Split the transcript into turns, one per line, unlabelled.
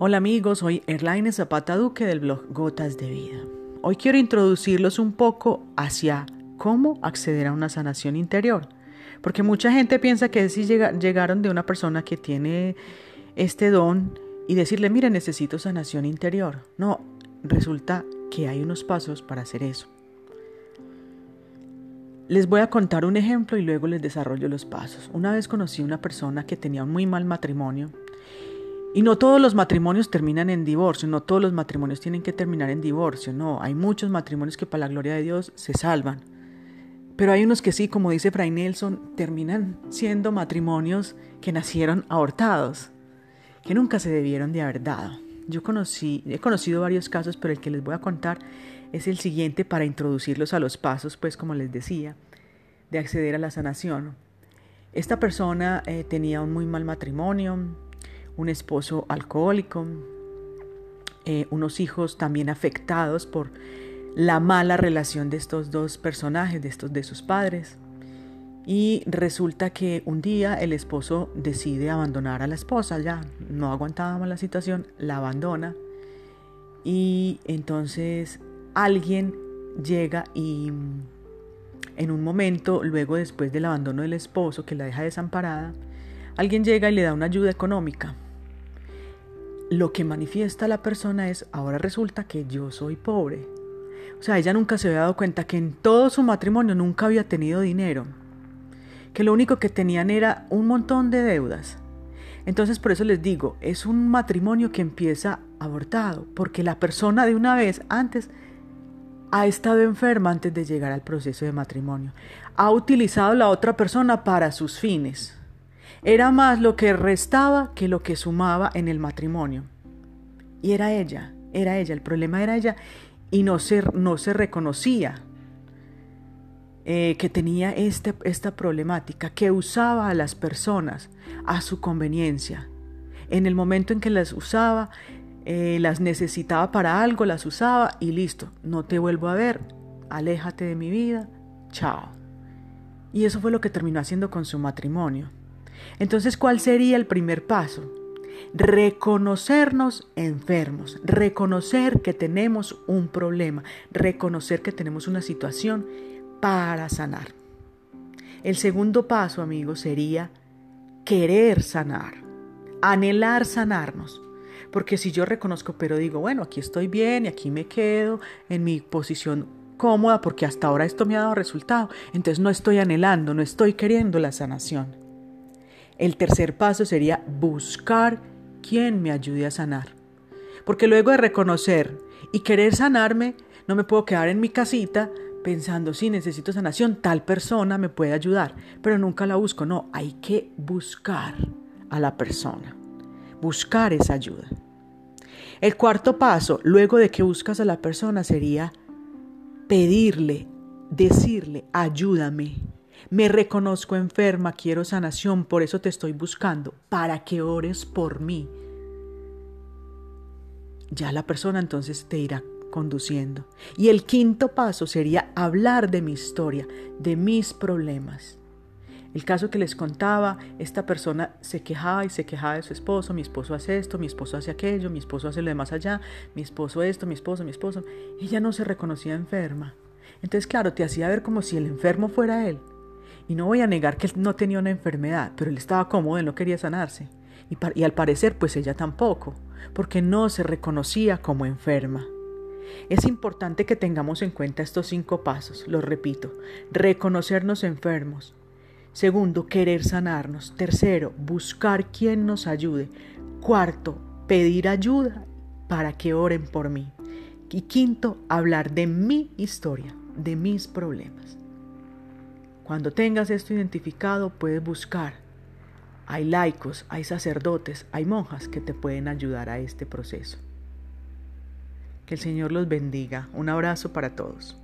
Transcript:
Hola amigos, soy Erlaine Zapata Duque del blog Gotas de Vida. Hoy quiero introducirlos un poco hacia cómo acceder a una sanación interior. Porque mucha gente piensa que si llegaron de una persona que tiene este don y decirle, mire, necesito sanación interior. No, resulta que hay unos pasos para hacer eso. Les voy a contar un ejemplo y luego les desarrollo los pasos. Una vez conocí a una persona que tenía un muy mal matrimonio y no todos los matrimonios terminan en divorcio, no todos los matrimonios tienen que terminar en divorcio, no, hay muchos matrimonios que para la gloria de Dios se salvan. Pero hay unos que sí, como dice Fray Nelson, terminan siendo matrimonios que nacieron abortados, que nunca se debieron de haber dado. Yo he conocido varios casos, pero el que les voy a contar es el siguiente para introducirlos a los pasos, pues como les decía, de acceder a la sanación. Esta persona eh, tenía un muy mal matrimonio, un esposo alcohólico, eh, unos hijos también afectados por la mala relación de estos dos personajes, de estos de sus padres. Y resulta que un día el esposo decide abandonar a la esposa, ya no aguantaba más la situación, la abandona. Y entonces alguien llega y en un momento, luego después del abandono del esposo que la deja desamparada, alguien llega y le da una ayuda económica lo que manifiesta la persona es, ahora resulta que yo soy pobre. O sea, ella nunca se había dado cuenta que en todo su matrimonio nunca había tenido dinero, que lo único que tenían era un montón de deudas. Entonces por eso les digo, es un matrimonio que empieza abortado, porque la persona de una vez antes ha estado enferma antes de llegar al proceso de matrimonio. Ha utilizado la otra persona para sus fines. Era más lo que restaba que lo que sumaba en el matrimonio. Y era ella, era ella, el problema era ella y no se, no se reconocía eh, que tenía este, esta problemática, que usaba a las personas a su conveniencia. En el momento en que las usaba, eh, las necesitaba para algo, las usaba y listo, no te vuelvo a ver, aléjate de mi vida, chao. Y eso fue lo que terminó haciendo con su matrimonio. Entonces, ¿cuál sería el primer paso? Reconocernos enfermos, reconocer que tenemos un problema, reconocer que tenemos una situación para sanar. El segundo paso, amigos, sería querer sanar, anhelar sanarnos. Porque si yo reconozco, pero digo, bueno, aquí estoy bien y aquí me quedo en mi posición cómoda porque hasta ahora esto me ha dado resultado, entonces no estoy anhelando, no estoy queriendo la sanación. El tercer paso sería buscar quien me ayude a sanar. Porque luego de reconocer y querer sanarme, no me puedo quedar en mi casita pensando, si necesito sanación, tal persona me puede ayudar, pero nunca la busco. No, hay que buscar a la persona, buscar esa ayuda. El cuarto paso, luego de que buscas a la persona, sería pedirle, decirle, ayúdame, me reconozco enferma, quiero sanación, por eso te estoy buscando, para que ores por mí. Ya la persona entonces te irá conduciendo. Y el quinto paso sería hablar de mi historia, de mis problemas. El caso que les contaba, esta persona se quejaba y se quejaba de su esposo, mi esposo hace esto, mi esposo hace aquello, mi esposo hace lo de más allá, mi esposo esto, mi esposo, mi esposo. Ella no se reconocía enferma. Entonces, claro, te hacía ver como si el enfermo fuera él. Y no voy a negar que él no tenía una enfermedad, pero él estaba cómodo, él no quería sanarse. Y, al parecer, pues ella tampoco, porque no se reconocía como enferma. Es importante que tengamos en cuenta estos cinco pasos, los repito. Reconocernos enfermos. Segundo, querer sanarnos. Tercero, buscar quien nos ayude. Cuarto, pedir ayuda para que oren por mí. Y quinto, hablar de mi historia, de mis problemas. Cuando tengas esto identificado, puedes buscar. Hay laicos, hay sacerdotes, hay monjas que te pueden ayudar a este proceso. Que el Señor los bendiga. Un abrazo para todos.